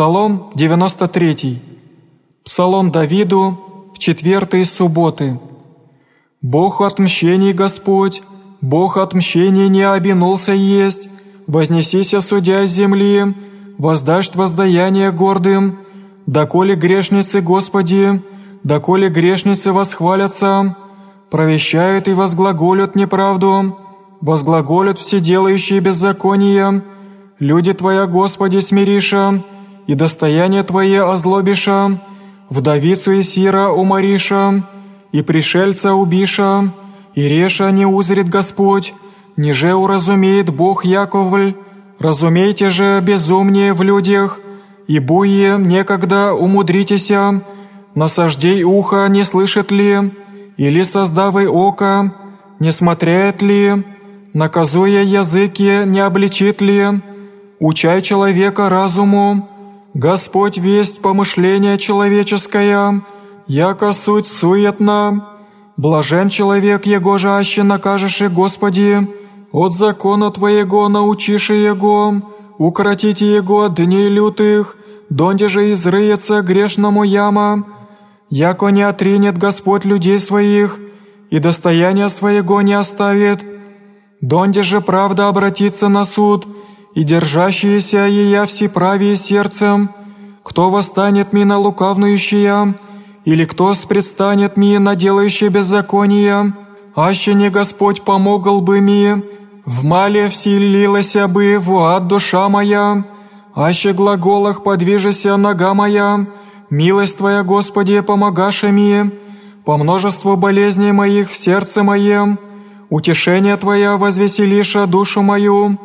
Псалом 93. Псалом Давиду в четвертой субботы. «Бог отмщений Господь, Бог отмщений не обинулся есть, вознесися судя земли, воздашь воздаяние гордым, доколе грешницы Господи, доколе грешницы восхвалятся, провещают и возглаголют неправду, возглаголют все делающие беззаконие, люди Твоя, Господи, смириша, и достояние Твое озлобиша, вдовицу и сира умариша, и пришельца убиша, и реша не узрит Господь, ниже уразумеет Бог Яковль, разумейте же безумнее в людях, и буе некогда умудритеся, насаждей ухо не слышит ли, или создавай око, не смотряет ли, наказуя языки не обличит ли, учай человека разуму, Господь весть помышления человеческое, яко суть суетна. Блажен человек, его же аще накажешь и Господи, от закона Твоего научишь Его, укротите Его от дней лютых, донде же изрыется грешному яма, яко не отринет Господь людей своих, и достояние своего не оставит, донде же правда обратится на суд, и держащиеся ея всеправие сердцем, кто восстанет ми на лукавнующие, или кто спредстанет ми на делающее беззаконие, аще не Господь помогал бы ми, в мале вселилася бы в ад душа моя, аще глаголах подвижася нога моя, милость Твоя, Господи, помогаша ми, по множеству болезней моих в сердце моем, утешение Твоя возвеселиша душу мою,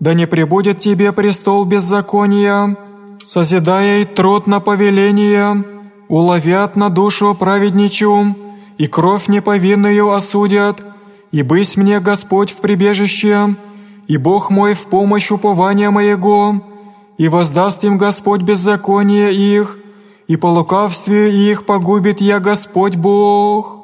да не пребудет тебе престол беззакония, созидая и труд на повеление, уловят на душу праведничу, и кровь неповинную осудят, и бысь мне Господь в прибежище, и Бог мой в помощь упования моего, и воздаст им Господь беззаконие их, и по лукавстве их погубит я Господь Бог».